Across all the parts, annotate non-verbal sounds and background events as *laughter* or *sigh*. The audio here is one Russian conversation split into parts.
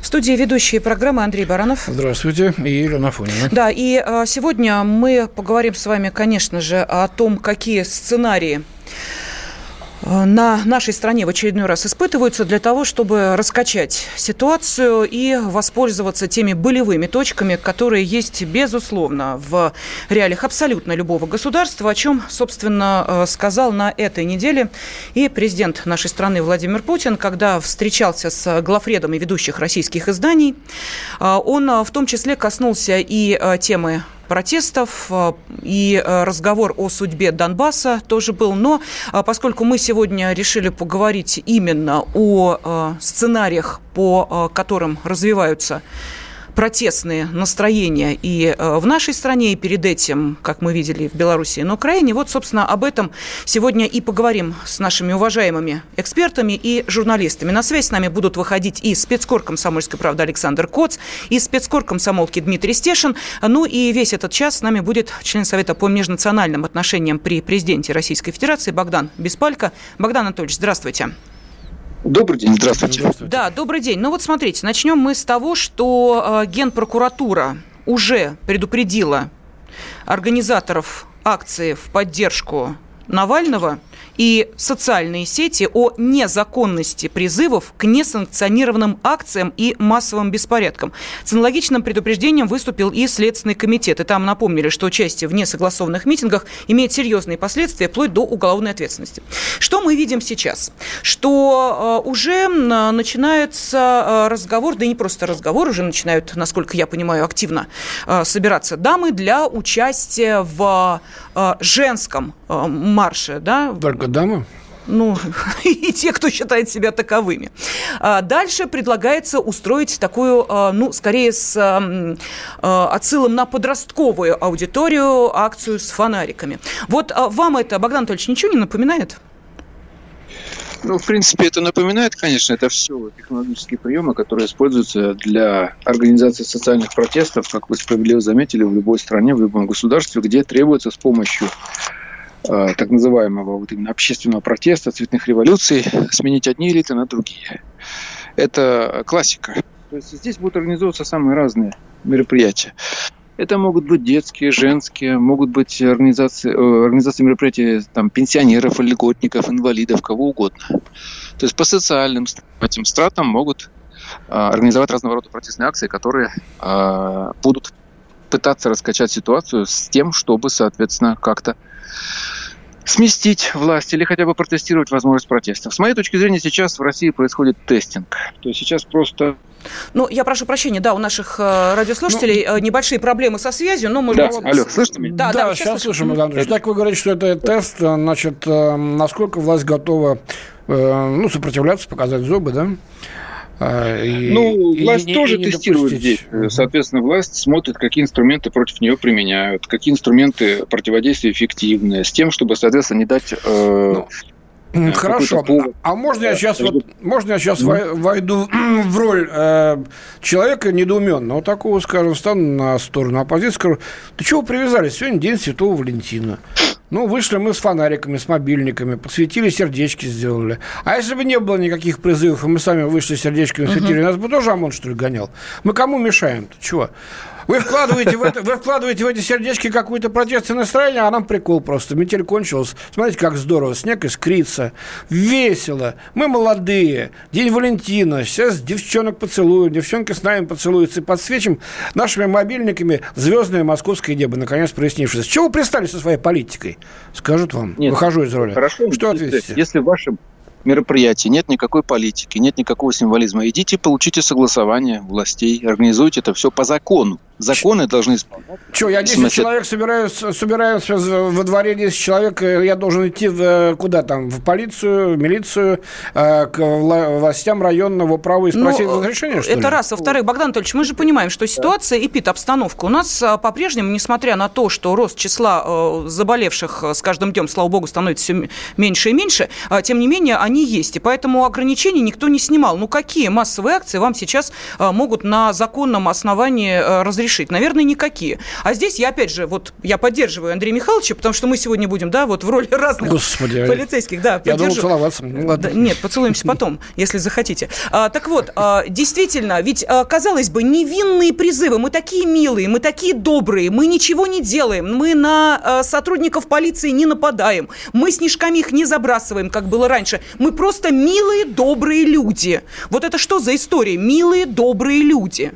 В студии ведущие программы Андрей Баранов. Здравствуйте, и Елена Фонина. Да, и а, сегодня мы поговорим с вами, конечно же, о том, какие сценарии на нашей стране в очередной раз испытываются для того, чтобы раскачать ситуацию и воспользоваться теми болевыми точками, которые есть, безусловно, в реалиях абсолютно любого государства, о чем, собственно, э, сказал на этой неделе и президент нашей страны Владимир Путин, когда встречался с главредами ведущих российских изданий. Э, он в том числе коснулся и темы протестов, э, и э, разговор о судьбе Донбасса тоже был. Но э, поскольку мы сегодня решили поговорить именно о сценариях, по которым развиваются протестные настроения и э, в нашей стране, и перед этим, как мы видели в Беларуси и на Украине. Вот, собственно, об этом сегодня и поговорим с нашими уважаемыми экспертами и журналистами. На связь с нами будут выходить и спецкор комсомольской правды Александр Коц, и спецкор комсомолки Дмитрий Стешин. Ну и весь этот час с нами будет член Совета по межнациональным отношениям при президенте Российской Федерации Богдан Беспалько. Богдан Анатольевич, здравствуйте. Добрый день, здравствуйте. здравствуйте. Да, добрый день. Ну вот смотрите, начнем мы с того, что э, Генпрокуратура уже предупредила организаторов акции в поддержку Навального – и социальные сети о незаконности призывов к несанкционированным акциям и массовым беспорядкам. С аналогичным предупреждением выступил и Следственный комитет. И там напомнили, что участие в несогласованных митингах имеет серьезные последствия, вплоть до уголовной ответственности. Что мы видим сейчас? Что э, уже начинается э, разговор, да и не просто разговор, уже начинают, насколько я понимаю, активно э, собираться дамы для участия в женском марше. Да? Только только дамы? ну, *laughs* и те, кто считает себя таковыми. А дальше предлагается устроить такую, а, ну, скорее с а, отсылом на подростковую аудиторию акцию с фонариками. Вот вам это, Богдан Анатольевич, ничего не напоминает? Ну, в принципе, это напоминает, конечно, это все технологические приемы, которые используются для организации социальных протестов, как вы справедливо заметили, в любой стране, в любом государстве, где требуется с помощью так называемого вот именно общественного протеста, цветных революций, сменить одни элиты на другие. Это классика. То есть здесь будут организовываться самые разные мероприятия. Это могут быть детские, женские, могут быть организации, э, организации мероприятий там, пенсионеров, льготников, инвалидов, кого угодно. То есть по социальным этим стратам могут э, организовать разного рода протестные акции, которые будут пытаться раскачать ситуацию с тем, чтобы, соответственно, как-то сместить власть или хотя бы протестировать возможность протестов. С моей точки зрения, сейчас в России происходит тестинг. То есть сейчас просто ну, я прошу прощения, да, у наших э, радиослушателей ну, э, небольшие проблемы со связью, но мы... Да, вот... алло, слышите меня? Да, да, да сейчас слышим, Богдан это... Так вы говорите, что это тест, значит, э, насколько власть готова ну, сопротивляться, показать зубы, да? А, и, ну, власть и, тоже и тестирует здесь. Соответственно, власть смотрит, какие инструменты против нее применяют, какие инструменты противодействия эффективны, с тем, чтобы, соответственно, не дать э, ну, Хорошо. А можно я сейчас вот можно я сейчас войду *clears throat* в роль э, человека недоуменного, такого, скажем, стану на сторону оппозиции, скажу, ты чего привязались? Сегодня день Святого Валентина. Ну, вышли мы с фонариками, с мобильниками, подсветили, сердечки сделали. А если бы не было никаких призывов, и мы сами вышли сердечками, светили, uh-huh. нас бы тоже ОМОН, что ли, гонял? Мы кому мешаем-то? Чего? Вы вкладываете в, это, вы вкладываете в эти сердечки какую-то протестное настроение, а нам прикол просто. Метель кончилась. Смотрите, как здорово. Снег искрится. Весело. Мы молодые. День Валентина. Сейчас девчонок поцелуют. Девчонки с нами поцелуются. И подсвечим нашими мобильниками звездное московское небо, наконец прояснившись. Чего вы пристали со своей политикой? Скажут вам. Нет, Выхожу из роли. Хорошо. Что ответите? Если в вашем мероприятии, нет никакой политики, нет никакого символизма. Идите, получите согласование властей, организуйте это все по закону Законы должны исполняться. Что, я 10 смысле... человек собираюсь, собираюсь во дворе 10 человек, э, я должен идти в, э, куда там, в полицию, в милицию, э, к властям районного права и спросить ну, разрешение, что Это ли? раз. Во-вторых, Богдан Анатольевич, мы же понимаем, что ситуация и пит обстановка. У нас по-прежнему, несмотря на то, что рост числа заболевших с каждым днем, слава богу, становится все меньше и меньше, тем не менее, они есть. И поэтому ограничений никто не снимал. Ну, какие массовые акции вам сейчас могут на законном основании разрешить? Наверное, никакие. А здесь я, опять же, вот я поддерживаю Андрея Михайловича, потому что мы сегодня будем, да, вот в роли *laughs* разных Господи, полицейских. Да, я думал целоваться. Ну, ладно. Да, нет, поцелуемся потом, *laughs* если захотите. А, так вот, а, действительно, ведь, а, казалось бы, невинные призывы. Мы такие милые, мы такие добрые, мы ничего не делаем, мы на а, сотрудников полиции не нападаем, мы снежками их не забрасываем, как было раньше. Мы просто милые, добрые люди. Вот это что за история? Милые, добрые люди.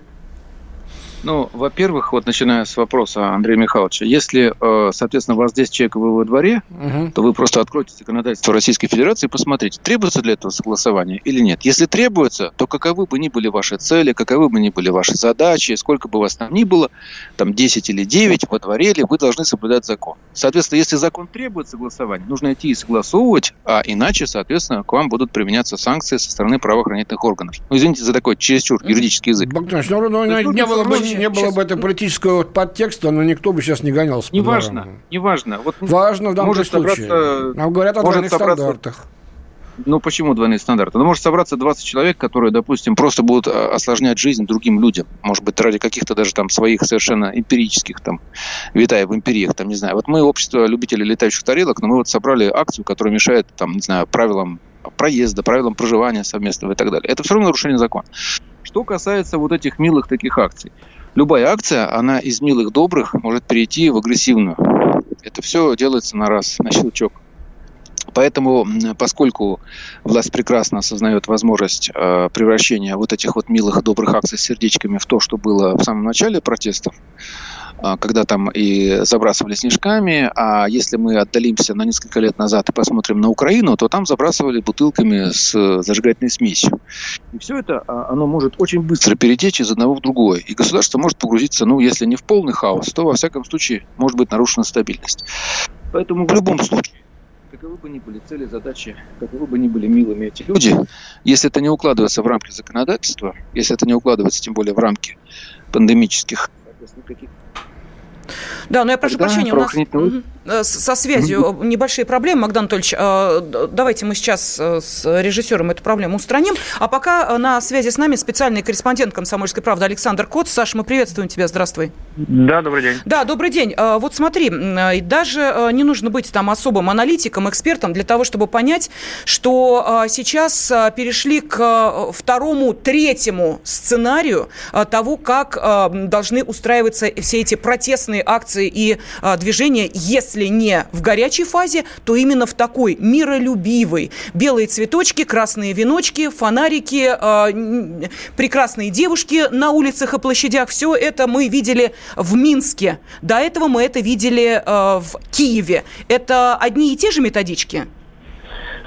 Ну, во-первых, вот начиная с вопроса Андрея Михайловича, если, э, соответственно, у вас 10 человек вы во дворе, угу. то вы просто откроете законодательство Российской Федерации и посмотрите, требуется для этого согласование или нет. Если требуется, то каковы бы ни были ваши цели, каковы бы ни были ваши задачи, сколько бы вас там ни было, там 10 или 9 во дворе, или вы должны соблюдать закон. Соответственно, если закон требует согласования, нужно идти и согласовывать, а иначе, соответственно, к вам будут применяться санкции со стороны правоохранительных органов. Ну, извините за такой чересчур юридический язык. Богдан, ну, ну, ну не было бы не было бы это политического подтекста, но никто бы сейчас не гонялся. Не важно, не важно. Вот важно в данном может случае. Собраться, Нам говорят о двойных собраться, стандартах. Ну, почему двойные стандарты? Ну, может собраться 20 человек, которые, допустим, просто будут а, осложнять жизнь другим людям. Может быть, ради каких-то даже там своих совершенно эмпирических, там, витая в империях, там, не знаю. Вот мы общество любителей летающих тарелок, но мы вот собрали акцию, которая мешает, там, не знаю, правилам проезда, правилам проживания совместного и так далее. Это все равно нарушение закона. Что касается вот этих милых таких акций любая акция, она из милых добрых может перейти в агрессивную. Это все делается на раз, на щелчок. Поэтому, поскольку власть прекрасно осознает возможность э, превращения вот этих вот милых добрых акций с сердечками в то, что было в самом начале протестов, когда там и забрасывали снежками, а если мы отдалимся на несколько лет назад и посмотрим на Украину, то там забрасывали бутылками с зажигательной смесью. И все это, а, оно может очень быстро перетечь из одного в другое. И государство может погрузиться, ну, если не в полный хаос, то, во всяком случае, может быть нарушена стабильность. Поэтому в любом случае, каковы бы ни были цели, задачи, каковы бы ни были милыми эти люди, если это не укладывается в рамки законодательства, если это не укладывается тем более в рамки пандемических, каких да, но я прошу Тогда прощения, у нас э, со связью небольшие проблемы. Магдан Анатольевич, э, давайте мы сейчас э, с режиссером эту проблему устраним. А пока на связи с нами специальный корреспондент «Комсомольской правды» Александр Кот. Саш, мы приветствуем тебя. Здравствуй. Да, добрый день. Да, добрый день. Вот смотри, даже не нужно быть там особым аналитиком, экспертом для того, чтобы понять, что сейчас перешли к второму, третьему сценарию того, как должны устраиваться все эти протестные акции и движения, если не в горячей фазе, то именно в такой миролюбивой. Белые цветочки, красные веночки, фонарики, а, прекрасные девушки на улицах и площадях. Все это мы видели в Минске. До этого мы это видели а, в Киеве. Это одни и те же методички?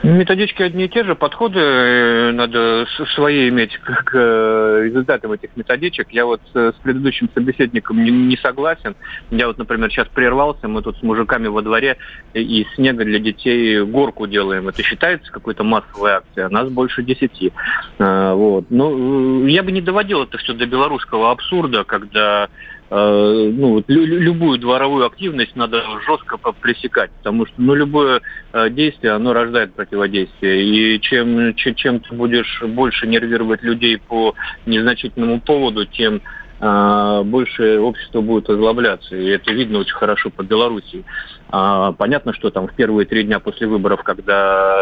Методички одни и те же, подходы э, надо свои иметь к э, результатам этих методичек. Я вот с предыдущим собеседником не, не согласен. Я вот, например, сейчас прервался, мы тут с мужиками во дворе из снега для детей горку делаем. Это считается какой-то массовой акцией, а нас больше десяти. Э, вот. Ну, я бы не доводил это все до белорусского абсурда, когда ну, любую дворовую активность надо жестко пресекать, потому что ну, любое э, действие, оно рождает противодействие. И чем, чем, ты будешь больше нервировать людей по незначительному поводу, тем э, больше общество будет озлобляться. И это видно очень хорошо по Белоруссии. А, понятно, что там в первые три дня после выборов, когда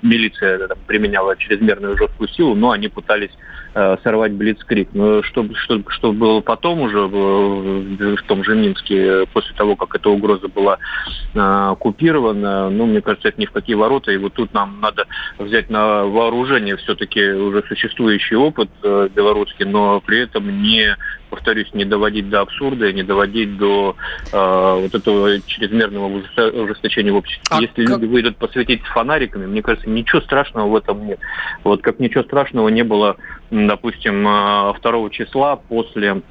милиция там, применяла чрезмерную жесткую силу, но они пытались Э, сорвать Блицкрик. Но что, что, что было потом уже в, том же Минске, после того, как эта угроза была э, купирована, ну, мне кажется, это ни в какие ворота. И вот тут нам надо взять на вооружение все-таки уже существующий опыт э, белорусский, но при этом не повторюсь, не доводить до абсурда, не доводить до э, вот этого чрезмерного ужесточения в обществе. А Если как... люди выйдут посветить фонариками, мне кажется, ничего страшного в этом нет. Вот как ничего страшного не было, допустим, 2 э, числа после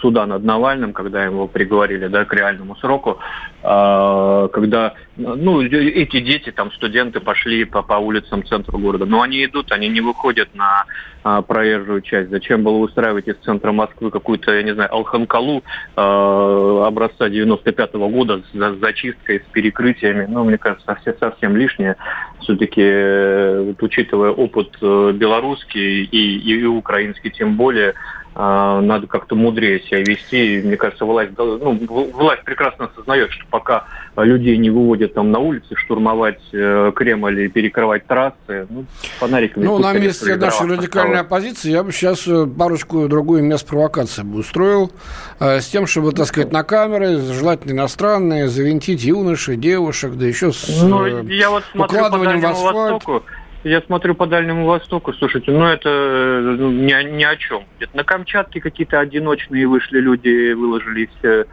суда над Навальным, когда его приговорили да, к реальному сроку, э, когда ну, эти дети, там, студенты пошли по, по улицам центра города, но они идут, они не выходят на а, проезжую часть. Зачем было устраивать из центра Москвы какую-то, я не знаю, Алханкалу а, образца 95 -го года с, с зачисткой, с перекрытиями? Ну, мне кажется, совсем, совсем лишнее. Все-таки, вот, учитывая опыт белорусский и, и, украинский тем более, надо как-то мудрее себя вести. Мне кажется, власть, ну, власть прекрасно осознает, что пока людей не выводят там на улицы штурмовать э, Кремль и перекрывать трассы, ну, фонариками... Ну, на месте нашей радикальной оппозиции я бы сейчас э, парочку другую мест провокации бы устроил э, с тем, чтобы, так сказать, на камеры, желательно иностранные, завинтить юношей, девушек, да еще с ну, я вот укладыванием в асфальт. Востоку, я смотрю по Дальнему Востоку, слушайте, ну это ну, ни, ни о чем. На Камчатке какие-то одиночные вышли люди, выложили все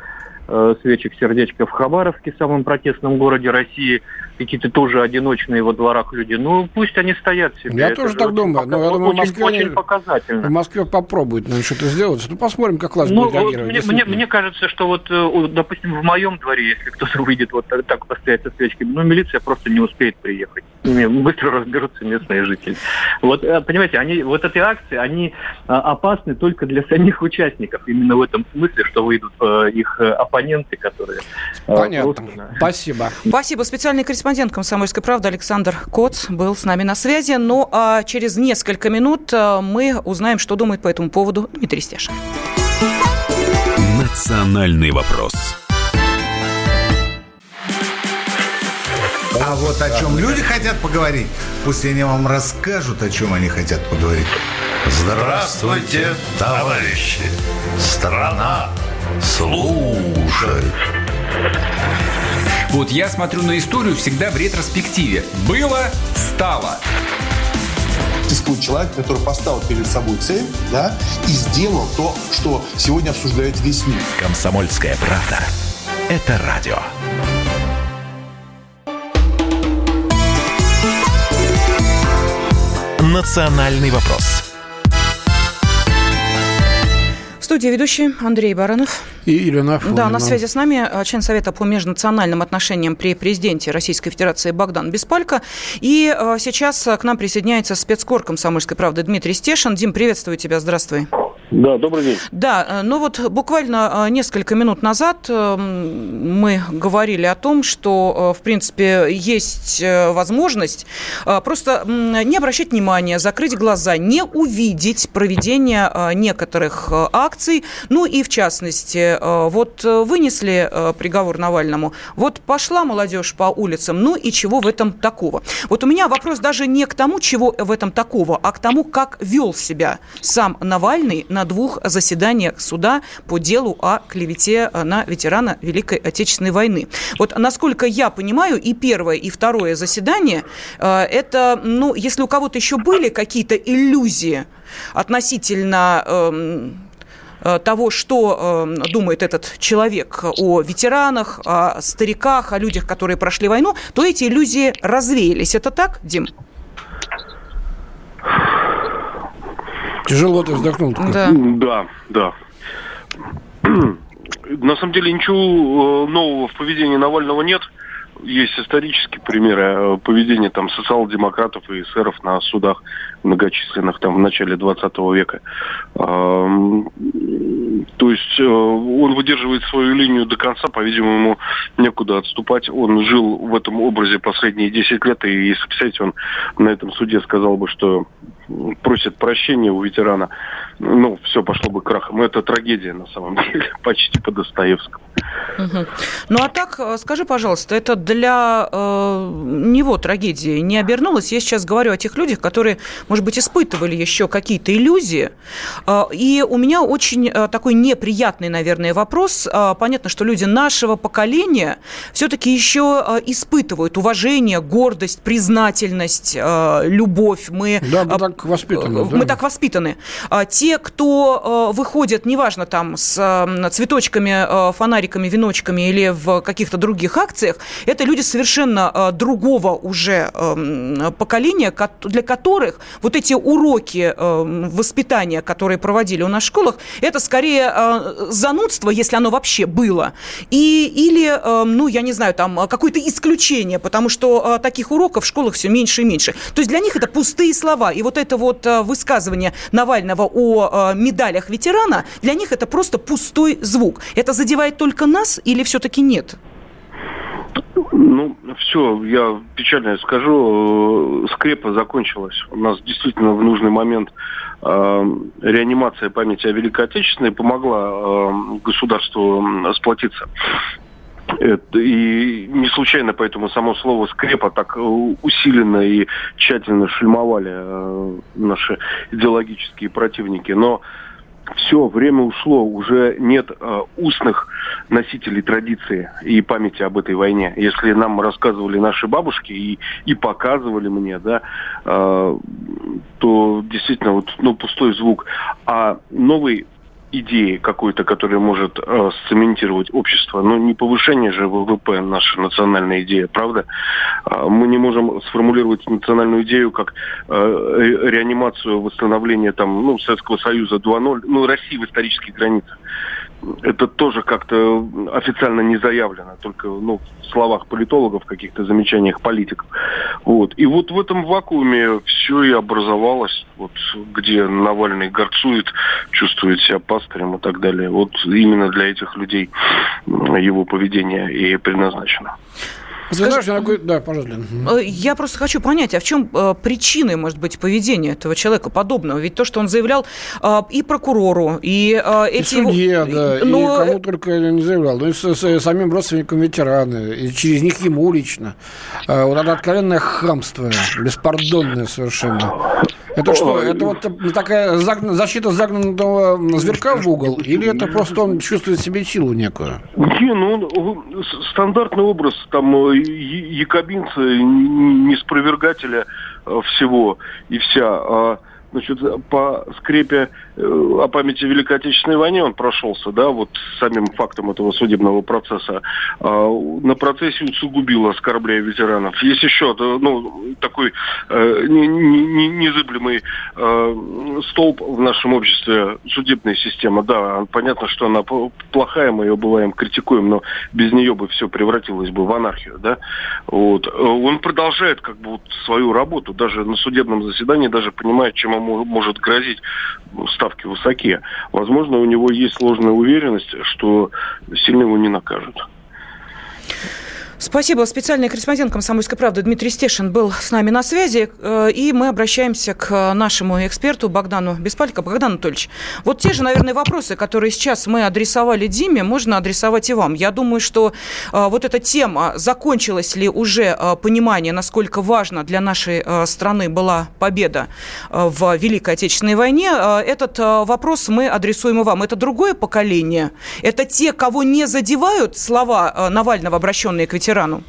э, свечек сердечко в Хабаровске, самом протестном городе России какие-то тоже одиночные во дворах люди. Ну, пусть они стоят себе. Я Это тоже так думаю. Но я думаю, очень, в Москве, очень показательно. В Москве попробует наверное, что-то сделать. Ну, посмотрим, как власть ну, будет реагировать. Мне, мне, мне кажется, что вот, э, допустим, в моем дворе, если кто-то *laughs* выйдет вот так постоять со свечками, ну, милиция просто не успеет приехать. Быстро разберутся местные жители. Вот, э, понимаете, они, вот эти акции, они а, опасны только для самих участников. Именно в этом смысле, что выйдут э, их оппоненты, которые... Понятно. Просто... Спасибо. Спасибо. Специальный корреспондент корреспондент «Комсомольской правды» Александр Коц был с нами на связи. Ну а через несколько минут э, мы узнаем, что думает по этому поводу Дмитрий Стешин. Национальный вопрос. А вот о чем люди хотят поговорить, пусть они вам расскажут, о чем они хотят поговорить. Здравствуйте, товарищи! Страна служит! Вот я смотрю на историю всегда в ретроспективе. Было, стало. Существует человек, который поставил перед собой цель, да, и сделал то, что сегодня обсуждает весь мир. Комсомольская правда. Это радио. Национальный вопрос студии ведущий Андрей Баранов. И Елена Афонина. Да, на связи с нами э, член Совета по межнациональным отношениям при президенте Российской Федерации Богдан Беспалько. И э, сейчас к нам присоединяется спецкор комсомольской правды Дмитрий Стешин. Дим, приветствую тебя, здравствуй. Да, добрый день. Да, э, ну вот буквально э, несколько минут назад э, мы говорили о том, что, в принципе, есть возможность просто не обращать внимания, закрыть глаза, не увидеть проведение некоторых акций. Ну и, в частности, вот вынесли приговор Навальному, вот пошла молодежь по улицам, ну и чего в этом такого? Вот у меня вопрос даже не к тому, чего в этом такого, а к тому, как вел себя сам Навальный на на двух заседаниях суда по делу о клевете э, на ветерана Великой Отечественной войны. Вот насколько я понимаю, и первое, и второе заседание, э, это, ну, если у кого-то еще были какие-то иллюзии относительно эм, э, того, что э, думает этот человек о ветеранах, о стариках, о людях, которые прошли войну, то эти иллюзии развеялись. Это так, Дим? Тяжело ты вздохнул. Да. Да, да. *clears throat* На самом деле ничего э, нового в поведении Навального нет. Есть исторические примеры э, поведения там социал-демократов и эсеров на судах многочисленных там в начале 20 века. То есть э, он выдерживает свою линию до конца, по-видимому, некуда отступать. Он жил в этом образе последние 10 лет, и если, представляете, он на этом суде сказал бы, что просит прощения у ветерана, ну, все пошло бы крахом. Это трагедия, на самом *laughs* деле, почти по Достоевскому. Угу. Ну, а так, э, скажи, пожалуйста, это для э, него трагедии не обернулось? Я сейчас говорю о тех людях, которые, может быть, испытывали еще какие-то иллюзии. Э, и у меня очень э, такой неприятный, наверное, вопрос. Э, понятно, что люди нашего поколения все-таки еще э, испытывают уважение, гордость, признательность, э, любовь. Мы да, мы так так воспитаны. Мы да? так воспитаны. А те, кто выходит, неважно, там, с цветочками, фонариками, веночками или в каких-то других акциях, это люди совершенно другого уже эм, поколения, для которых вот эти уроки воспитания, которые проводили у нас в школах, это скорее занудство, если оно вообще было, и, или, ну, я не знаю, там, какое-то исключение, потому что таких уроков в школах все меньше и меньше. То есть для них это пустые слова. И вот это вот высказывание Навального о медалях ветерана, для них это просто пустой звук. Это задевает только нас или все-таки нет? Ну, все, я печально скажу, скрепа закончилась. У нас действительно в нужный момент э, реанимация памяти о Великой Отечественной помогла э, государству сплотиться. Это, и не случайно поэтому само слово скрепа так усиленно и тщательно шельмовали э, наши идеологические противники. Но все, время ушло, уже нет э, устных носителей традиции и памяти об этой войне. Если нам рассказывали наши бабушки и, и показывали мне, да, э, то действительно вот, ну, пустой звук. А новый идеи какой-то, которая может э, сцементировать общество. Но не повышение же ВВП наша национальная идея, правда? Э, мы не можем сформулировать национальную идею как э, реанимацию, восстановление там, ну, Советского Союза 2.0, ну, России в исторических границах это тоже как-то официально не заявлено, только ну, в словах политологов, каких-то замечаниях политиков. Вот. И вот в этом вакууме все и образовалось, вот, где Навальный горцует, чувствует себя пастырем и так далее. Вот именно для этих людей его поведение и предназначено. Скажи, Знаешь, да, пожалуйста. Э, я просто хочу понять, а в чем э, причины, может быть, поведения этого человека подобного? Ведь то, что он заявлял э, и прокурору, и эти... И судье, да, но... и кому только не заявлял. Ну, и с, с самим родственникам ветераны, и через них ему лично. Вот это откровенное хамство, беспардонное совершенно. Это что, это вот такая защита загнанного зверка в угол, или это просто он чувствует себе силу некую? Не, ну, стандартный образ там якобинца, неспровергателя э, всего и вся. Значит, по скрепе э, о памяти Великой Отечественной войны он прошелся, да, вот самим фактом этого судебного процесса. А, на процессе усугубил, оскорбляя ветеранов. Есть еще ну, такой э, незыблемый э, столб в нашем обществе, судебная система. Да, понятно, что она плохая, мы ее бываем критикуем, но без нее бы все превратилось бы в анархию, да. Вот. Он продолжает как бы вот свою работу, даже на судебном заседании, даже понимает, чем может грозить, ставки высокие. Возможно, у него есть сложная уверенность, что сильно его не накажут. Спасибо. Специальный корреспондент «Комсомольской правды» Дмитрий Стешин был с нами на связи. Э, и мы обращаемся к нашему эксперту Богдану Беспалько. Богдан Анатольевич, вот те же, наверное, вопросы, которые сейчас мы адресовали Диме, можно адресовать и вам. Я думаю, что э, вот эта тема, закончилась ли уже э, понимание, насколько важно для нашей страны была победа в Великой Отечественной войне, этот вопрос мы адресуем и вам. Это другое поколение? Это те, кого не задевают слова Навального, обращенные к ветеранам? Ветерану?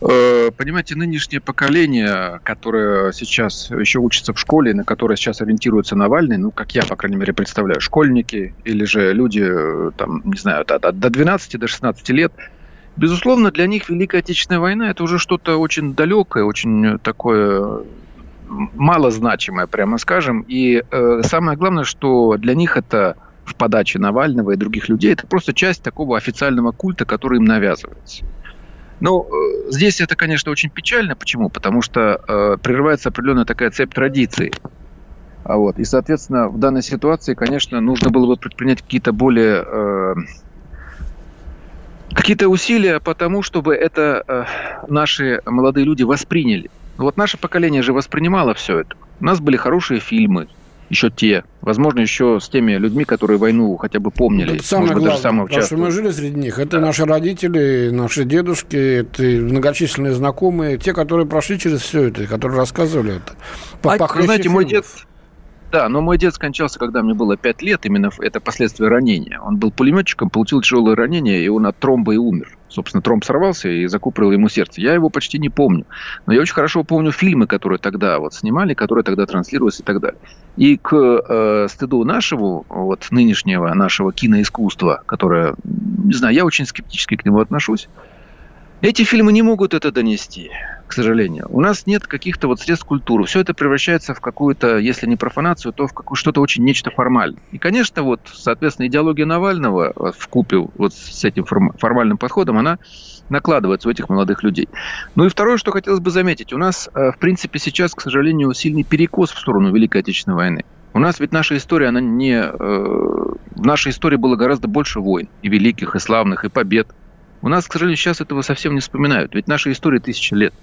Э, понимаете, нынешнее поколение, которое сейчас еще учится в школе, на которое сейчас ориентируется Навальный, ну, как я, по крайней мере, представляю, школьники или же люди, э, там, не знаю, до 12, до 16 лет, безусловно, для них Великая Отечественная война – это уже что-то очень далекое, очень такое малозначимое, прямо скажем. И э, самое главное, что для них это в подаче Навального и других людей, это просто часть такого официального культа, который им навязывается. Но э, здесь это, конечно, очень печально. Почему? Потому что э, прерывается определенная такая цепь традиций. А вот, и, соответственно, в данной ситуации, конечно, нужно было бы предпринять какие-то более э, какие-то усилия по тому, чтобы это э, наши молодые люди восприняли. Вот наше поколение же воспринимало все это. У нас были хорошие фильмы, еще те, возможно, еще с теми людьми, которые войну хотя бы помнили. Это самое может, главное, даже потому что мы жили среди них. Это наши родители, наши дедушки, это многочисленные знакомые, те, которые прошли через все это, которые рассказывали это. По, а, вы знаете, мой дед, да, но мой дед скончался, когда мне было 5 лет, именно это последствия ранения. Он был пулеметчиком, получил тяжелое ранение, и он от тромба и умер, собственно, тромб сорвался и закупорил ему сердце. Я его почти не помню. Но я очень хорошо помню фильмы, которые тогда вот снимали, которые тогда транслировались и так далее. И к э, стыду нашего, вот нынешнего нашего киноискусства, которое, не знаю, я очень скептически к нему отношусь, эти фильмы не могут это донести, к сожалению. У нас нет каких-то вот средств культуры. Все это превращается в какую-то, если не профанацию, то в какую что-то очень нечто формальное. И, конечно, вот, соответственно, идеология Навального э, в купе вот с этим формальным подходом, она накладывается у этих молодых людей. Ну и второе, что хотелось бы заметить. У нас, э, в принципе, сейчас, к сожалению, сильный перекос в сторону Великой Отечественной войны. У нас ведь наша история, она не... Э, в нашей истории было гораздо больше войн. И великих, и славных, и побед. У нас, к сожалению, сейчас этого совсем не вспоминают. Ведь наша история тысяча лет.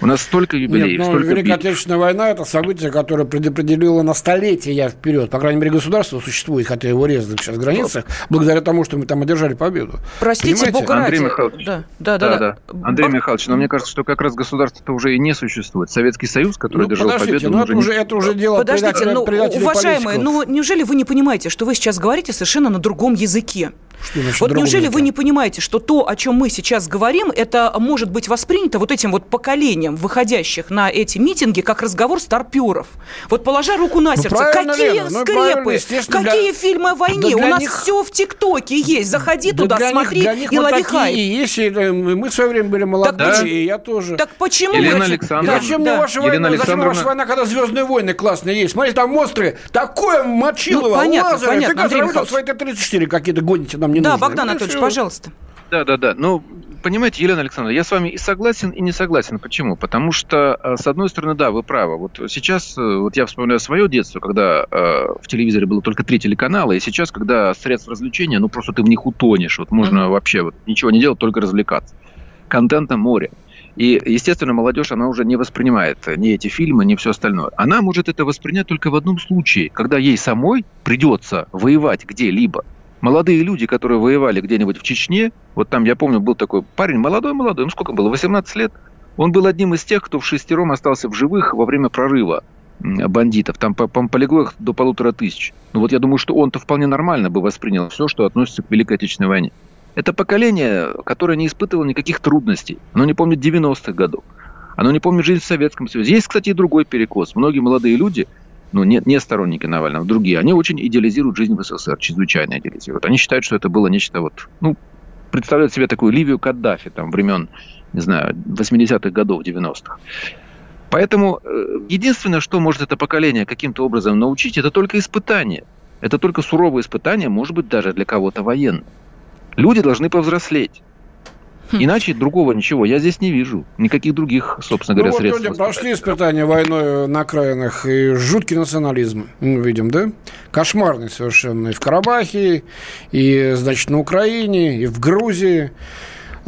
У нас столько юбилеев, Нет, ну, столько Великая битв. Отечественная война – это событие, которое предопределило на столетия вперед. По крайней мере, государство существует, хотя его резали сейчас в границах, благодаря тому, что мы там одержали победу. Простите, Бога Андрей ради. Михайлович. Да, да, да. да, да. Андрей Бог... Михайлович, но мне кажется, что как раз государство-то уже и не существует. Советский Союз, который ну, одержал победу, ну, это уже, не... это уже дело Подождите, ну, уважаемые, ну неужели вы не понимаете, что вы сейчас говорите совершенно на другом языке? Что значит, вот неужели вы не понимаете, что то, о чем мы сейчас говорим, это может быть воспринято вот этим вот поколением выходящих на эти митинги как разговор старперов? Вот положа руку на ну, сердце, ну, какие Лена, ну, скрепы, какие для... фильмы о войне? Да У нас них... все в ТикТоке есть. Заходи да туда, смотри них, них и лови хайп. Есть, мы в свое время были молодые, так, и я тоже. Так почему? Елена Александровна. Зачем мне ваша война? Зачем ваша война, когда Звездные войны классные есть? Смотри, там монстры, такое мочилово, ну, понятно, лазеры. Понятно, Фига, вы свои Т-34 какие-то гоните нам не да, нужны. Да, Богдан Анатольевич, пожалуйста. Да, да, да. Ну, понимаете, Елена Александровна, я с вами и согласен, и не согласен. Почему? Потому что, э, с одной стороны, да, вы правы. Вот сейчас, э, вот я вспоминаю свое детство, когда э, в телевизоре было только три телеканала, и сейчас, когда средств развлечения, ну, просто ты в них утонешь. Вот можно mm-hmm. вообще вот, ничего не делать, только развлекаться. Контента море. И, естественно, молодежь, она уже не воспринимает ни эти фильмы, ни все остальное. Она может это воспринять только в одном случае, когда ей самой придется воевать где-либо – молодые люди, которые воевали где-нибудь в Чечне, вот там, я помню, был такой парень, молодой-молодой, ну сколько было, 18 лет, он был одним из тех, кто в шестером остался в живых во время прорыва бандитов. Там полегло их до полутора тысяч. Ну вот я думаю, что он-то вполне нормально бы воспринял все, что относится к Великой Отечественной войне. Это поколение, которое не испытывало никаких трудностей. Оно не помнит 90-х годов. Оно не помнит жизнь в Советском Союзе. Есть, кстати, и другой перекос. Многие молодые люди – ну, не, не сторонники Навального, другие, они очень идеализируют жизнь в СССР, чрезвычайно идеализируют. Они считают, что это было нечто вот, ну, представляют себе такую Ливию Каддафи, там, времен, не знаю, 80-х годов, 90-х. Поэтому э, единственное, что может это поколение каким-то образом научить, это только испытание. Это только суровое испытание, может быть, даже для кого-то военное. Люди должны повзрослеть. Хм. Иначе другого ничего я здесь не вижу. Никаких других, собственно говоря, ну, вот средств. Люди прошли испытания войной на окраинах, и жуткий национализм мы видим, да? Кошмарный совершенно и в Карабахе, и, значит, на Украине, и в Грузии.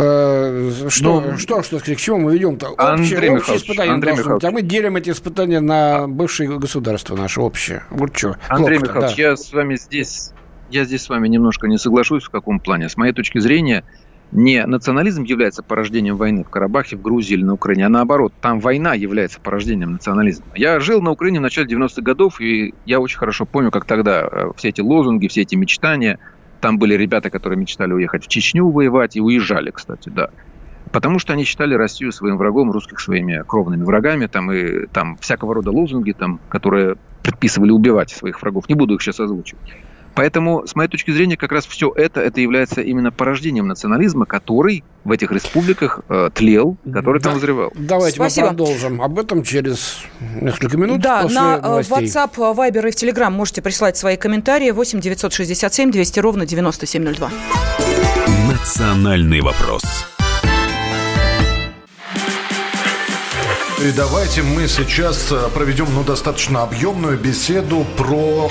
Э, что, ну, что, что, к чему мы ведем-то? Общее, общее испытание Андрей должно быть. А мы делим эти испытания на бывшие государства наши общие. Вот что. Андрей Михайлович, да. я с вами здесь, я здесь с вами немножко не соглашусь в каком плане. С моей точки зрения, не национализм является порождением войны в Карабахе, в Грузии или на Украине, а наоборот, там война является порождением национализма. Я жил на Украине в начале 90-х годов, и я очень хорошо помню, как тогда э, все эти лозунги, все эти мечтания, там были ребята, которые мечтали уехать в Чечню воевать, и уезжали, кстати, да. Потому что они считали Россию своим врагом, русских своими кровными врагами, там и там всякого рода лозунги, там, которые предписывали убивать своих врагов. Не буду их сейчас озвучивать. Поэтому, с моей точки зрения, как раз все это, это является именно порождением национализма, который в этих республиках э, тлел, который да. там вызревал. Давайте Спасибо. мы продолжим об этом через несколько минут. Да, после на э, новостей. WhatsApp, Viber и в Telegram можете прислать свои комментарии 8 967 200 ровно 9702. Национальный вопрос. И давайте мы сейчас э, проведем ну, достаточно объемную беседу про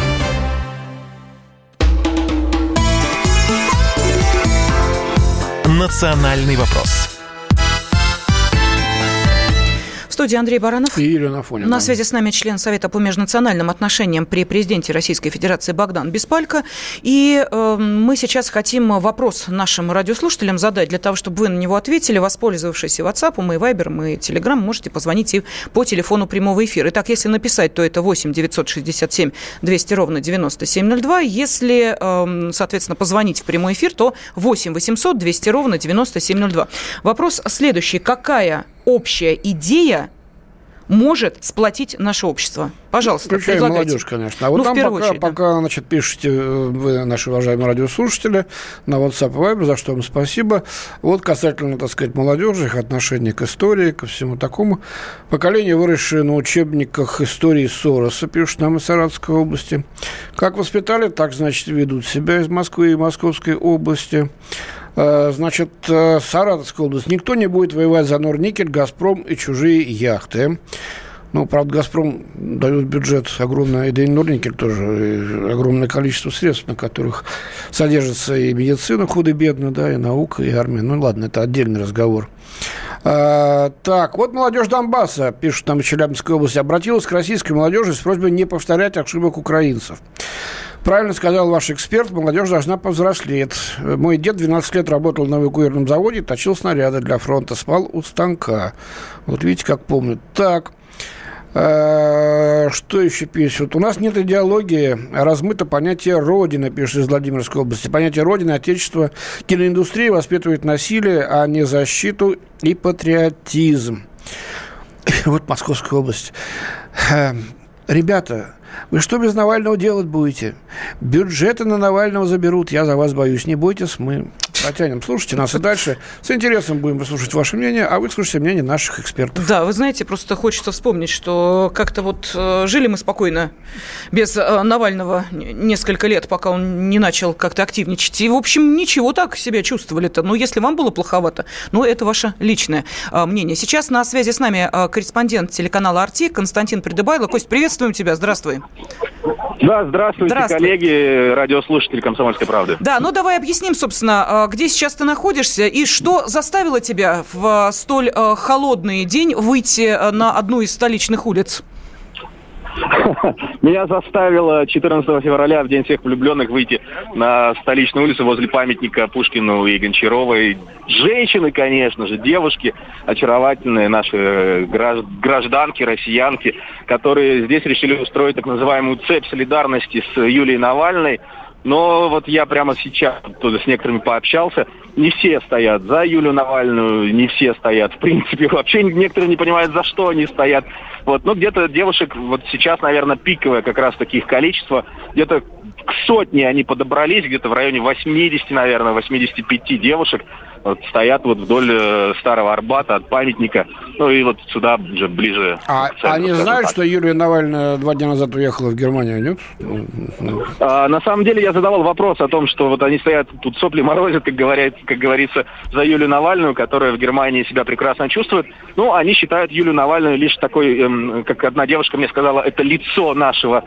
«Национальный вопрос». Студии Андрей Баранов. И Елена Афонина. На связи с нами член Совета по межнациональным отношениям при президенте Российской Федерации Богдан Беспалько. И э, мы сейчас хотим вопрос нашим радиослушателям задать для того, чтобы вы на него ответили, воспользовавшись и WhatsApp, и Viber, и Telegram, можете позвонить и по телефону прямого эфира. Итак, если написать, то это 8 967 200 ровно 9702. Если, э, соответственно, позвонить в прямой эфир, то 8 800 200 ровно 9702. Вопрос следующий. Какая общая идея может сплотить наше общество? Пожалуйста, Включая предлагайте. молодежь, конечно. А вот ну, там пока, очередь, пока значит, пишете э, вы, наши уважаемые радиослушатели, на WhatsApp и Viber, за что вам спасибо. Вот касательно, так сказать, молодежи, их отношения к истории, ко всему такому. Поколение, выросшее на учебниках истории Сороса, пишут нам из Саратовской области. Как воспитали, так, значит, ведут себя из Москвы и Московской области. Э, значит, э, Саратовская область. Никто не будет воевать за Норникель, Газпром и чужие яхты. Ну, правда, «Газпром» дает бюджет огромный, и Норникель тоже, огромное количество средств, на которых содержится и медицина худо-бедно, да, и наука, и армия. Ну, ладно, это отдельный разговор. А, так, вот молодежь Донбасса, пишут там из Челябинской области, обратилась к российской молодежи с просьбой не повторять ошибок украинцев. Правильно сказал ваш эксперт, молодежь должна повзрослеть. Мой дед 12 лет работал на эвакуированном заводе, точил снаряды для фронта, спал у станка. Вот видите, как помню. Так, э, что еще пишут? У нас нет идеологии, а размыто понятие Родины, пишет из Владимирской области. Понятие Родины, Отечество, киноиндустрия воспитывает насилие, а не защиту и патриотизм. *coughs* Вот Московская область. Э, ребята, вы что без Навального делать будете? Бюджеты на Навального заберут, я за вас боюсь. Не бойтесь, мы протянем. Слушайте нас и дальше. С интересом будем выслушать ваше мнение, а вы слушайте мнение наших экспертов. Да, вы знаете, просто хочется вспомнить, что как-то вот э, жили мы спокойно без э, Навального несколько лет, пока он не начал как-то активничать. И, в общем, ничего так себя чувствовали-то. Ну, если вам было плоховато, ну, это ваше личное э, мнение. Сейчас на связи с нами корреспондент телеканала «Арти» Константин Придыбайло. Кость, приветствуем тебя, здравствуй. Да, здравствуйте, Здравствуй. коллеги, радиослушатели «Комсомольской правды». Да, ну давай объясним, собственно, где сейчас ты находишься и что заставило тебя в столь э, холодный день выйти э, на одну из столичных улиц? *laughs* Меня заставило 14 февраля, в День всех влюбленных, выйти на столичную улицу возле памятника Пушкину и Гончаровой. Женщины, конечно же, девушки, очаровательные наши гражданки, россиянки, которые здесь решили устроить так называемую цепь солидарности с Юлией Навальной. Но вот я прямо сейчас туда с некоторыми пообщался. Не все стоят за Юлю Навальную, не все стоят, в принципе, *laughs* вообще некоторые не понимают, за что они стоят. Вот, ну, где-то девушек, вот сейчас, наверное, пиковое как раз таких количество, где-то к сотне они подобрались, где-то в районе 80, наверное, 85 девушек вот, стоят вот вдоль э, Старого Арбата от памятника, ну и вот сюда уже ближе. А они знают, так. что Юлия Навальная два дня назад уехала в Германию, нет? А, на самом деле я задавал вопрос о том, что вот они стоят тут сопли морозят, как, говорят, как говорится, за Юлию Навальную, которая в Германии себя прекрасно чувствует. Ну, они считают Юлию Навальную лишь такой, эм, как одна девушка мне сказала, это лицо нашего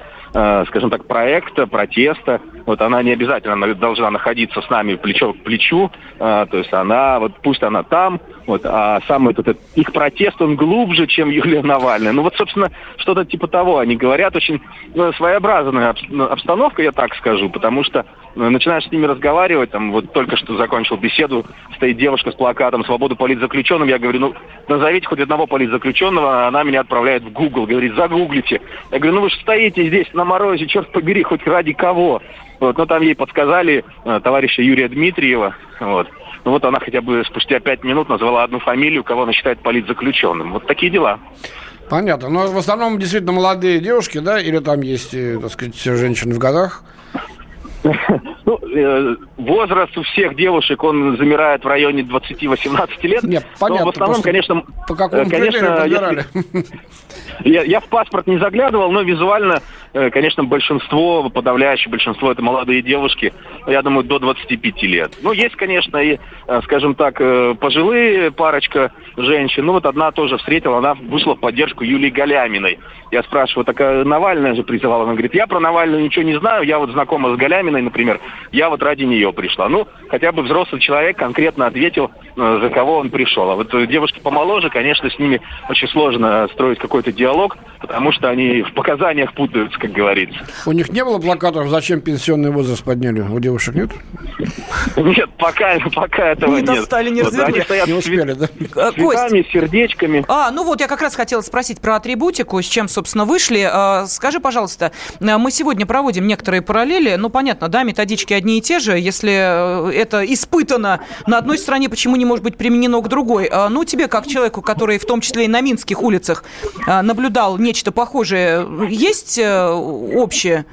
скажем так, проекта, протеста. Вот она не обязательно должна находиться с нами плечо к плечу, э, то есть она, вот пусть она там, вот, а сам этот, их протест, он глубже, чем Юлия Навальная. Ну вот, собственно, что-то типа того. Они говорят очень ну, своеобразная обстановка, я так скажу, потому что начинаешь с ними разговаривать, там вот только что закончил беседу, стоит девушка с плакатом «Свободу политзаключенным», я говорю, ну, назовите хоть одного политзаключенного, она меня отправляет в Google, говорит, загуглите. Я говорю, ну вы же стоите здесь на морозе, черт побери, хоть ради кого? Вот, ну там ей подсказали э, товарища Юрия Дмитриева, вот. Ну вот она хотя бы спустя пять минут назвала одну фамилию, кого она считает политзаключенным. Вот такие дела. Понятно. Но в основном действительно молодые девушки, да, или там есть, э, так сказать, женщины в годах? Ну, э, возраст у всех девушек, он замирает в районе 20-18 лет. Нет, понятно. Но в основном, конечно... По какому э, конечно, если, *laughs* я, я в паспорт не заглядывал, но визуально Э, конечно, большинство, подавляющее большинство это молодые девушки, я думаю, до 25 лет. Ну, есть, конечно, и, э, скажем так, пожилые парочка женщин. Ну, вот одна тоже встретила, она вышла в поддержку Юлии Галяминой. Я спрашиваю, такая Навальная же призывала. Она говорит, я про Навальную ничего не знаю, я вот знакома с Галяминой, например. я вот ради нее пришла. Ну, хотя бы взрослый человек конкретно ответил, э, за кого он пришел. А вот девушки помоложе, конечно, с ними очень сложно строить какой-то диалог, потому что они в показаниях путаются, как говорится. У них не было плакатов, зачем пенсионный возраст подняли? У девушек нет? Нет, пока, пока этого не нет. достали, не вот, Они стоят не успели, да? Цветами, сердечками. А, ну вот я как раз хотела спросить про атрибутику, с чем, собственно, вышли. А, скажи, пожалуйста, мы сегодня проводим некоторые параллели. Ну, понятно, да, методички одни и те же. Если э, это испытано на одной стороне, почему не может быть применено к другой? А, ну, тебе, как человеку, который в том числе и на минских улицах а, наблюдал нечто похожее, есть э, общее?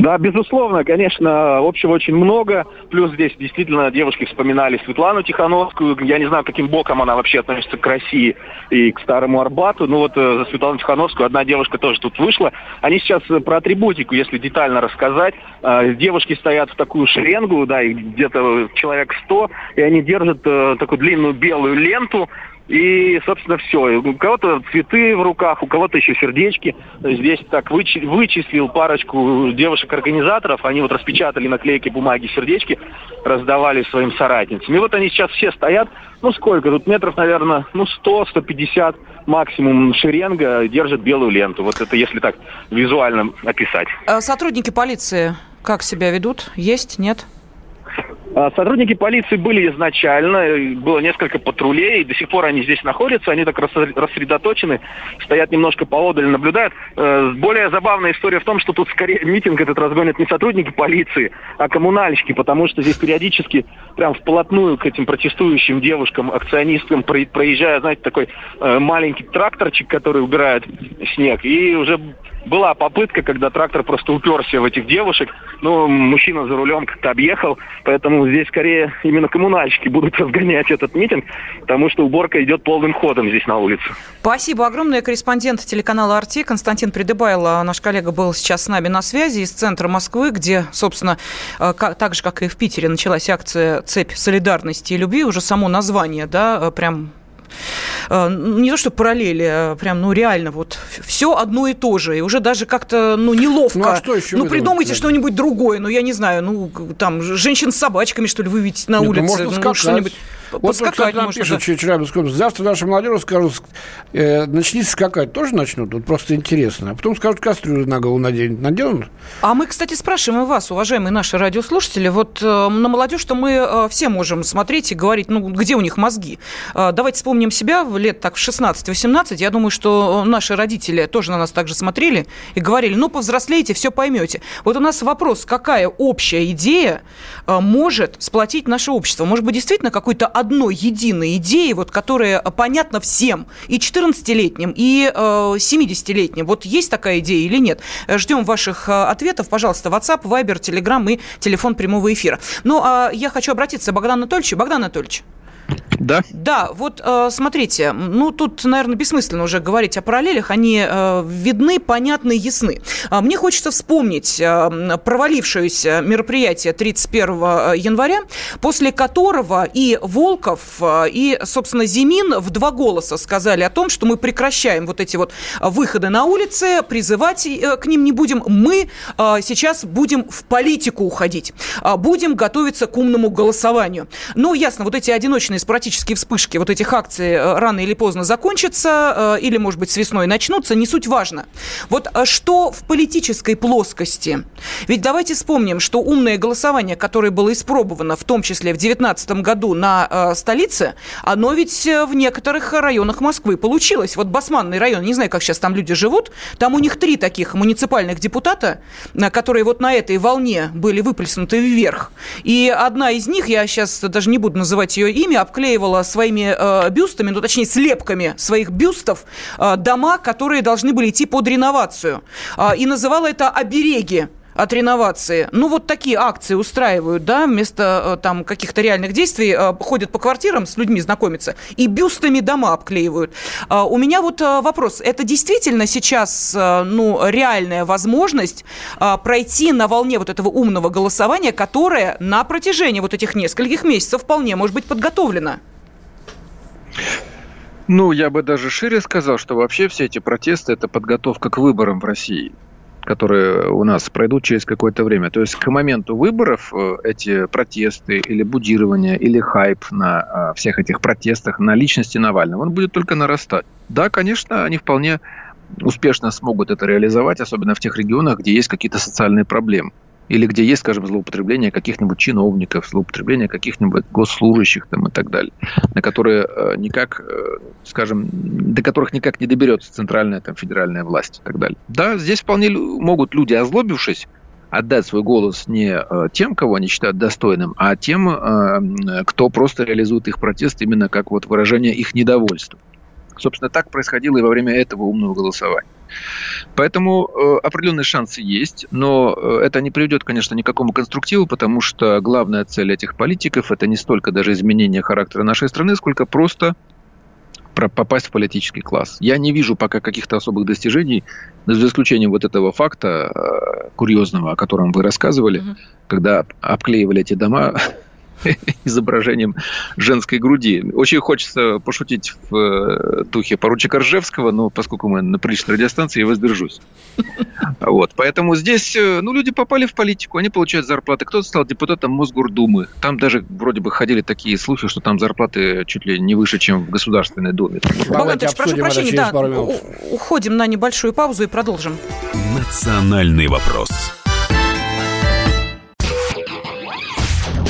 Да, безусловно, конечно, общего очень много. Плюс здесь действительно девушки вспоминали Светлану Тихановскую. Я не знаю, каким боком она вообще относится к России и к Старому Арбату. Ну вот э, за Светлану Тихановскую одна девушка тоже тут вышла. Они сейчас э, про атрибутику, если детально рассказать. Э, девушки стоят в такую шеренгу, да, их где-то человек сто, и они держат такую длинную белую ленту, и, собственно, все. У кого-то цветы в руках, у кого-то еще сердечки. Здесь так вычислил парочку девушек-организаторов. Они вот распечатали наклейки бумаги сердечки, раздавали своим соратницам. И вот они сейчас все стоят, ну сколько, тут метров, наверное, ну 100-150 максимум шеренга держит белую ленту. Вот это если так визуально описать. А сотрудники полиции как себя ведут? Есть? Нет? А, сотрудники полиции были изначально, было несколько патрулей, до сих пор они здесь находятся, они так рассредоточены, стоят немножко поодаль, наблюдают. Э, более забавная история в том, что тут скорее митинг этот разгонят не сотрудники полиции, а коммунальщики, потому что здесь периодически прям вплотную к этим протестующим девушкам, акционисткам проезжает, знаете, такой э, маленький тракторчик, который убирает снег, и уже была попытка, когда трактор просто уперся в этих девушек, но мужчина за рулем как-то объехал, поэтому здесь скорее именно коммунальщики будут разгонять этот митинг, потому что уборка идет полным ходом здесь на улице. Спасибо огромное. Корреспондент телеканала «Арти» Константин Придыбайло, наш коллега, был сейчас с нами на связи из центра Москвы, где, собственно, э, так же, как и в Питере, началась акция «Цепь солидарности и любви». Уже само название, да, э, прям не то что параллели, а прям, ну, реально, вот все одно и то же. И уже даже как-то, ну, неловко. Ну, а что еще ну придумайте что-нибудь другое. Ну, я не знаю, ну, там, женщин с собачками, что ли, выведите на Нет, ну, улице. Ну, что-нибудь вот кстати, нам можно. пишут Челябинской области. Завтра наша молодежь скажут, э, начните скакать. Тоже начнут? Вот просто интересно. А потом скажут, кастрюлю на голову наденут. Наденут? А мы, кстати, спрашиваем и вас, уважаемые наши радиослушатели. Вот э, на молодежь, что мы э, все можем смотреть и говорить, ну, где у них мозги. Э, давайте вспомним себя в лет так в 16-18. Я думаю, что наши родители тоже на нас также смотрели и говорили, ну, повзрослейте, все поймете. Вот у нас вопрос, какая общая идея э, может сплотить наше общество? Может быть, действительно какой-то одной единой идеи, вот, которая понятна всем, и 14-летним, и э, 70-летним. Вот есть такая идея или нет? Ждем ваших э, ответов. Пожалуйста, WhatsApp, Viber, Telegram и телефон прямого эфира. Ну, а я хочу обратиться к Богдану Анатольевичу. Богдан Анатольевич. Да. Да, вот э, смотрите, ну тут, наверное, бессмысленно уже говорить о параллелях, они э, видны, понятны, ясны. А мне хочется вспомнить э, провалившееся мероприятие 31 января, после которого и Волков, и, собственно, Зимин в два голоса сказали о том, что мы прекращаем вот эти вот выходы на улицы, призывать к ним не будем, мы сейчас будем в политику уходить, будем готовиться к умному голосованию. Ну, ясно, вот эти одиночные спорадические вспышки вот этих акций э, рано или поздно закончатся, э, или, может быть, с весной начнутся, не суть важно. Вот э, что в политической плоскости? Ведь давайте вспомним, что умное голосование, которое было испробовано, в том числе в 2019 году на столице, оно ведь в некоторых районах Москвы получилось. Вот Басманный район, не знаю, как сейчас там люди живут, там у них три таких муниципальных депутата, которые вот на этой волне были выплеснуты вверх. И одна из них, я сейчас даже не буду называть ее имя, обклеивала своими э, бюстами, ну, точнее, слепками своих бюстов э, дома, которые должны были идти под реновацию. Э, и называла это «обереги» от реновации. Ну, вот такие акции устраивают, да, вместо э, там каких-то реальных действий э, ходят по квартирам с людьми знакомиться и бюстами дома обклеивают. Э, у меня вот вопрос. Это действительно сейчас, ну, реальная возможность пройти на волне вот этого умного голосования, которое на протяжении вот этих нескольких месяцев вполне может быть подготовлено? Ну, я бы даже шире сказал, что вообще все эти протесты – это подготовка к выборам в России. Которые у нас пройдут через какое-то время. То есть к моменту выборов э, эти протесты или будирование, или хайп на всех этих протестах, на личности Навального, он будет только нарастать. Да, конечно, они вполне успешно смогут это реализовать, особенно в тех регионах, где есть какие-то социальные проблемы или где есть, скажем, злоупотребление каких-нибудь чиновников, злоупотребление каких-нибудь госслужащих там, и так далее, на которые э, никак, э, скажем, до которых никак не доберется центральная там, федеральная власть и так далее. Да, здесь вполне могут люди, озлобившись, отдать свой голос не э, тем, кого они считают достойным, а тем, кто просто реализует их протест именно как вот выражение их недовольства. Собственно, так происходило и во время этого умного голосования. Поэтому э, определенные шансы есть, но э, это не приведет, конечно, ни к какому конструктиву, потому что главная цель этих политиков это не столько даже изменение характера нашей страны, сколько просто попасть в политический класс. Я не вижу пока каких-то особых достижений, за исключением вот этого факта э, курьезного, о котором вы рассказывали, угу. когда обклеивали эти дома *laughs* *laughs* изображением женской груди. Очень хочется пошутить в э, духе поручика Ржевского, но поскольку мы на приличной радиостанции, я воздержусь. *laughs* Вот. Поэтому здесь э, ну, люди попали в политику, они получают зарплаты. Кто-то стал депутатом Мосгордумы. Там даже вроде бы ходили такие слухи, что там зарплаты чуть ли не выше, чем в Государственной Думе. Богдан прошу прощения, да, уходим на небольшую паузу и продолжим. Национальный вопрос.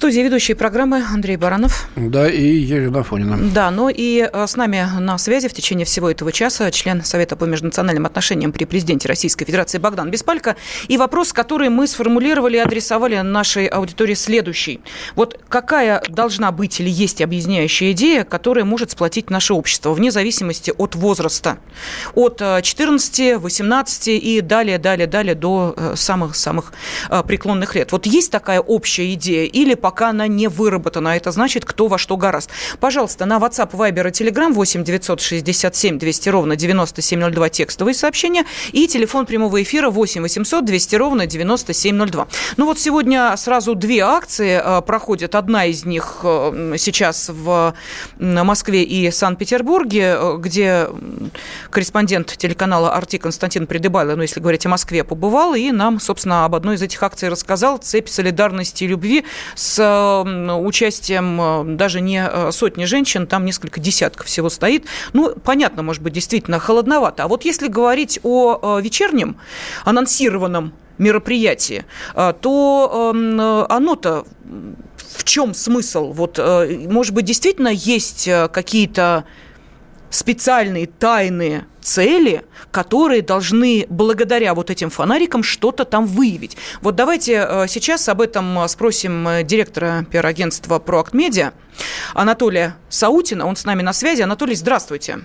студии ведущие программы Андрей Баранов. Да, и Елена Фонина. Да, ну и э, с нами на связи в течение всего этого часа член Совета по межнациональным отношениям при президенте Российской Федерации Богдан Беспалько. И вопрос, который мы сформулировали и адресовали нашей аудитории следующий. Вот какая должна быть или есть объединяющая идея, которая может сплотить наше общество вне зависимости от возраста? От 14, 18 и далее, далее, далее до э, самых-самых э, преклонных лет. Вот есть такая общая идея или по пока она не выработана. Это значит, кто во что гораст. Пожалуйста, на WhatsApp, Viber и Telegram 8 967 200 ровно 9702 текстовые сообщения и телефон прямого эфира 8 800 200 ровно 9702. Ну вот сегодня сразу две акции э, проходят. Одна из них э, сейчас в Москве и Санкт-Петербурге, э, где корреспондент телеканала «Арти» Константин Придыбайло, ну, если говорить о Москве, побывал и нам, собственно, об одной из этих акций рассказал. Цепь солидарности и любви с участием э, даже не э, сотни женщин, там несколько десятков всего стоит. Ну, понятно, может быть, действительно холодновато. А вот если говорить о э, вечернем анонсированном мероприятии, то эм, оно-то в чем смысл? Вот, может быть, действительно есть какие-то специальные тайные цели, которые должны благодаря вот этим фонарикам что-то там выявить. Вот давайте э, сейчас об этом э, спросим э, директора пиар-агентства «Проакт Медиа» Анатолия Саутина. Он с нами на связи. Анатолий, здравствуйте.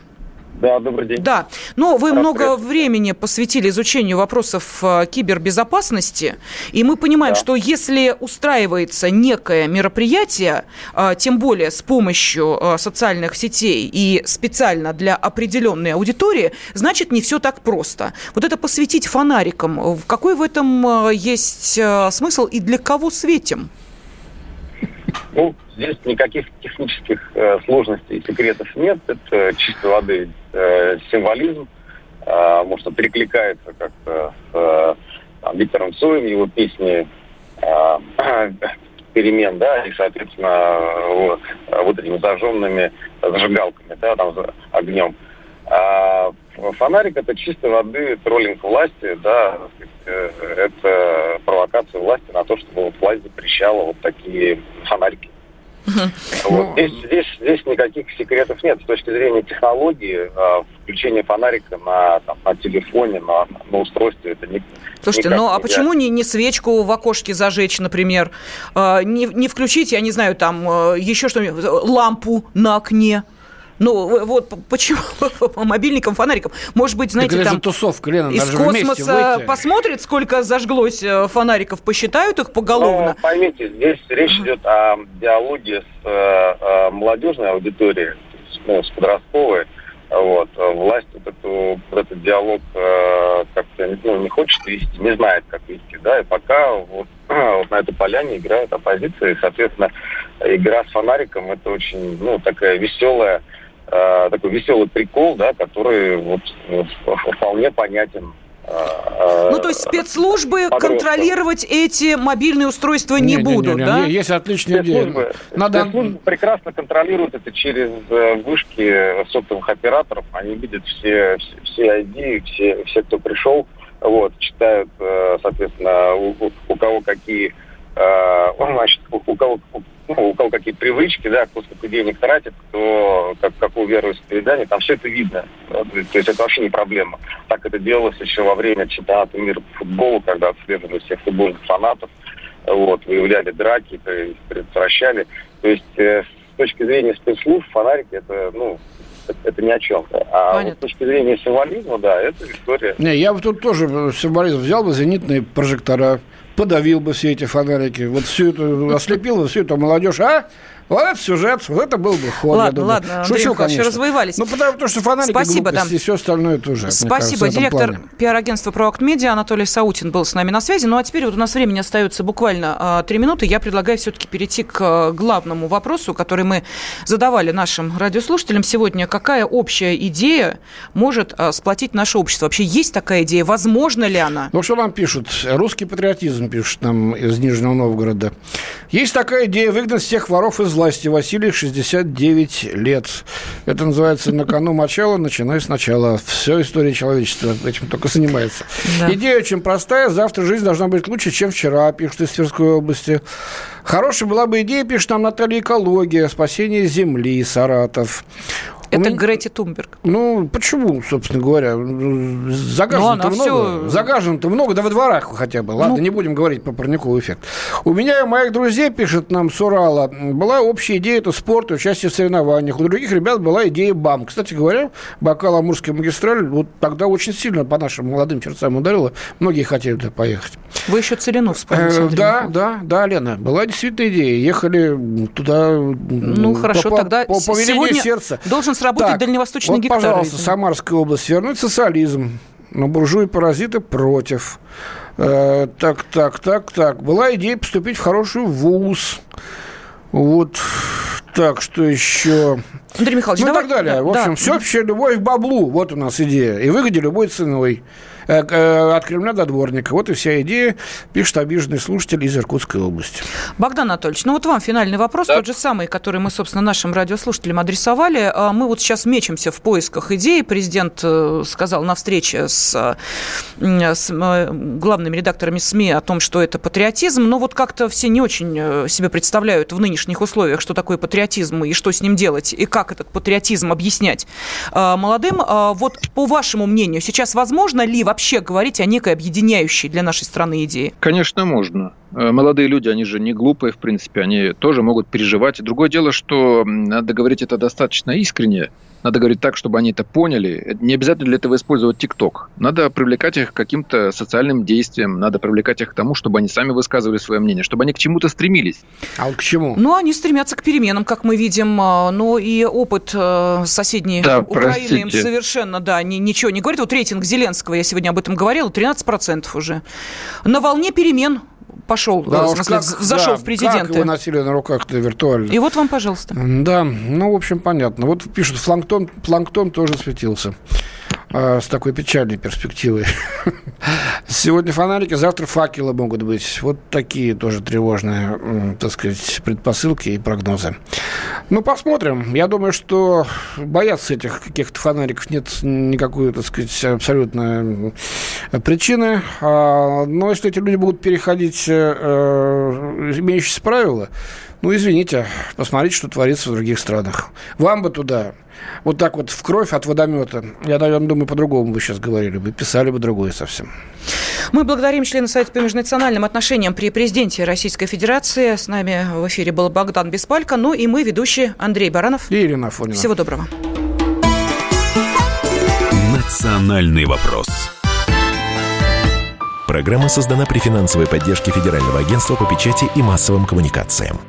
Да, добрый день. Да, но вы много времени посвятили изучению вопросов э, кибербезопасности, и мы понимаем, да. что если устраивается некое мероприятие, э, тем более с помощью э, социальных сетей и специально для определенной аудитории, значит, не все так просто. Вот это посвятить фонарикам, какой в этом есть смысл и для кого светим? Ну, здесь никаких технических э, сложностей и секретов нет. Это чистой воды э, символизм. Э, может, он перекликается как-то с э, Виктором Цоем, его песни э, *clears throat* перемен, да, и, соответственно, вот, вот этими зажженными зажигалками, да, там, огнем. А, фонарик это чистой воды троллинг власти, да, э, это провокация власти на то, чтобы власть запрещала вот такие фонарики. Вот. Здесь, здесь, здесь никаких секретов нет. С точки зрения технологии, э, включение фонарика на, там, на телефоне, на, на устройстве, это не, Слушайте, ну а почему не, не свечку в окошке зажечь, например? Э, не, не включить, я не знаю, там э, еще что-нибудь, лампу на окне? Ну, вот почему *laughs* по мобильникам, фонарикам. Может быть, знаете, там тусовка, Лена, из космоса посмотрит, сколько зажглось э, фонариков, посчитают их поголовно. Ну, поймите, здесь речь идет о диалоге с э, молодежной аудиторией, ну, с подростковой. Вот. Власть вот, эту, этот диалог э, как-то ну, не хочет вести, не знает, как вести. Да? И пока вот, *clears throat* вот на этой поляне играет оппозиция. И, соответственно, игра с фонариком это очень ну, такая веселая э, такой веселый прикол, да, который вот, вполне понятен э, ну, то есть спецслужбы подростка. контролировать эти мобильные устройства не, не будут, не, не, да? Есть отличная идея. Надо... Спецслужбы прекрасно контролируют это через э, вышки сотовых операторов. Они видят все, все, все ID, все, все, кто пришел, вот, читают, э, соответственно, у, у кого какие *laughs* значит, у кого, ну, у кого какие привычки, да, кто сколько денег тратит, кто как, какую вероисповедание, там все это видно. Да, то есть это вообще не проблема. Так это делалось еще во время чемпионата мира по футболу, когда отслеживали всех футбольных фанатов, вот, выявляли драки, предотвращали. То есть э, с точки зрения спецслужб фонарики это, ну, это ни о чем. А вот с точки зрения символизма, да, это история. Не, я бы тут тоже символизм взял бы зенитные прожектора, подавил бы все эти фонарики, вот всю эту, ослепил бы всю эту молодежь, а? Вот это сюжет, вот это был бы ход. Ладно, ладно, Андрей Шучу, конечно. развоевались. Ну, потому что фонарики Спасибо, глупости, да. и все остальное тоже. Спасибо. Кажется, Директор пиар-агентства Проакт Медиа Анатолий Саутин был с нами на связи. Ну, а теперь вот у нас времени остается буквально три минуты. Я предлагаю все-таки перейти к а, главному вопросу, который мы задавали нашим радиослушателям сегодня. Какая общая идея может а, сплотить наше общество? Вообще есть такая идея? Возможно ли она? Ну, что нам пишут? Русский патриотизм пишут нам из Нижнего Новгорода. Есть такая идея выгнать всех воров из власти. Василий 69 лет. Это называется «На кону мочало, начинай сначала». Все история человечества этим только занимается. Да. Идея очень простая. Завтра жизнь должна быть лучше, чем вчера, пишут из Тверской области. Хорошая была бы идея, пишет нам Наталья Экология, спасение Земли, Саратов. Это меня... Грети Тумберг. Ну, почему, собственно говоря? Загажено-то ну, много. Все... Загажено-то много, да во дворах хотя бы. Ладно, ну... не будем говорить про парниковый эффект. У меня и моих друзей, пишет нам с Урала, была общая идея это спорт, участие в соревнованиях. У других ребят была идея БАМ. Кстати говоря, бокал Амурской магистраль вот тогда очень сильно по нашим молодым сердцам ударило. Многие хотели туда поехать. Вы еще Целину вспомните, э, Да, да, да, Лена. Была действительно идея. Ехали туда... Ну, хорошо, по, тогда по, по сегодня сердца. должен сработать так, дальневосточный вот, гектар. пожалуйста, Самарская область. Вернуть социализм. Но буржуи-паразиты против. Э, так, так, так, так. Была идея поступить в хороший вуз. Вот так, что еще? Андрей Михайлович, ну давай... и так далее. Да, в общем, да. все вообще любовь к баблу. Вот у нас идея. И выгоде любой ценой. Э, э, от Кремля до дворника. Вот и вся идея, пишет обиженный слушатель из Иркутской области. Богдан Анатольевич, ну вот вам финальный вопрос, да. тот же самый, который мы, собственно, нашим радиослушателям адресовали. А мы вот сейчас мечемся в поисках идей. Президент э, сказал на встрече с, с главными редакторами СМИ о том, что это патриотизм, но вот как-то все не очень себе представляют в нынешних условиях, что такое патриотизм и что с ним делать, и как этот патриотизм объяснять молодым. А вот по вашему мнению, сейчас возможно ли вообще говорить о некой объединяющей для нашей страны идее? Конечно, можно. Э, молодые люди, они же не глупые, в принципе, они тоже могут переживать. Другое дело, что надо говорить это достаточно искренне, надо говорить так, чтобы они это поняли. Не обязательно для этого использовать ТикТок. Надо привлекать их к каким-то социальным действиям, надо привлекать их к тому, чтобы они сами высказывали свое мнение, чтобы они к чему-то стремились. А вот к чему? Ну, они стремятся к переменам, как мы видим, а, но и опыт э, соседней да, Украины простите. им совершенно, да, ни, ничего не говорит. Вот рейтинг Зеленского, я сегодня об этом говорила, 13% уже. На волне перемен пошел, да, в смысле, как, зашел да, в президенты. Как его носили на руках-то виртуально. И вот вам, пожалуйста. Да, ну, в общем, понятно. Вот пишут, планктон, планктон тоже светился. А, с такой печальной перспективой. *laughs* Сегодня фонарики, завтра факелы могут быть. Вот такие тоже тревожные, так сказать, предпосылки и прогнозы. Ну, посмотрим. Я думаю, что бояться этих каких-то фонариков нет никакой, так сказать, абсолютно причины. А, но если эти люди будут переходить э, имеющиеся правила, ну, извините, посмотрите, что творится в других странах. Вам бы туда вот так вот в кровь от водомета. Я, наверное, думаю, по-другому бы сейчас говорили бы, писали бы другое совсем. Мы благодарим члена Совета по межнациональным отношениям при президенте Российской Федерации. С нами в эфире был Богдан Беспалько. Ну и мы, ведущие Андрей Баранов. И Ирина Афонина. Всего доброго. Национальный вопрос. Программа создана при финансовой поддержке Федерального агентства по печати и массовым коммуникациям.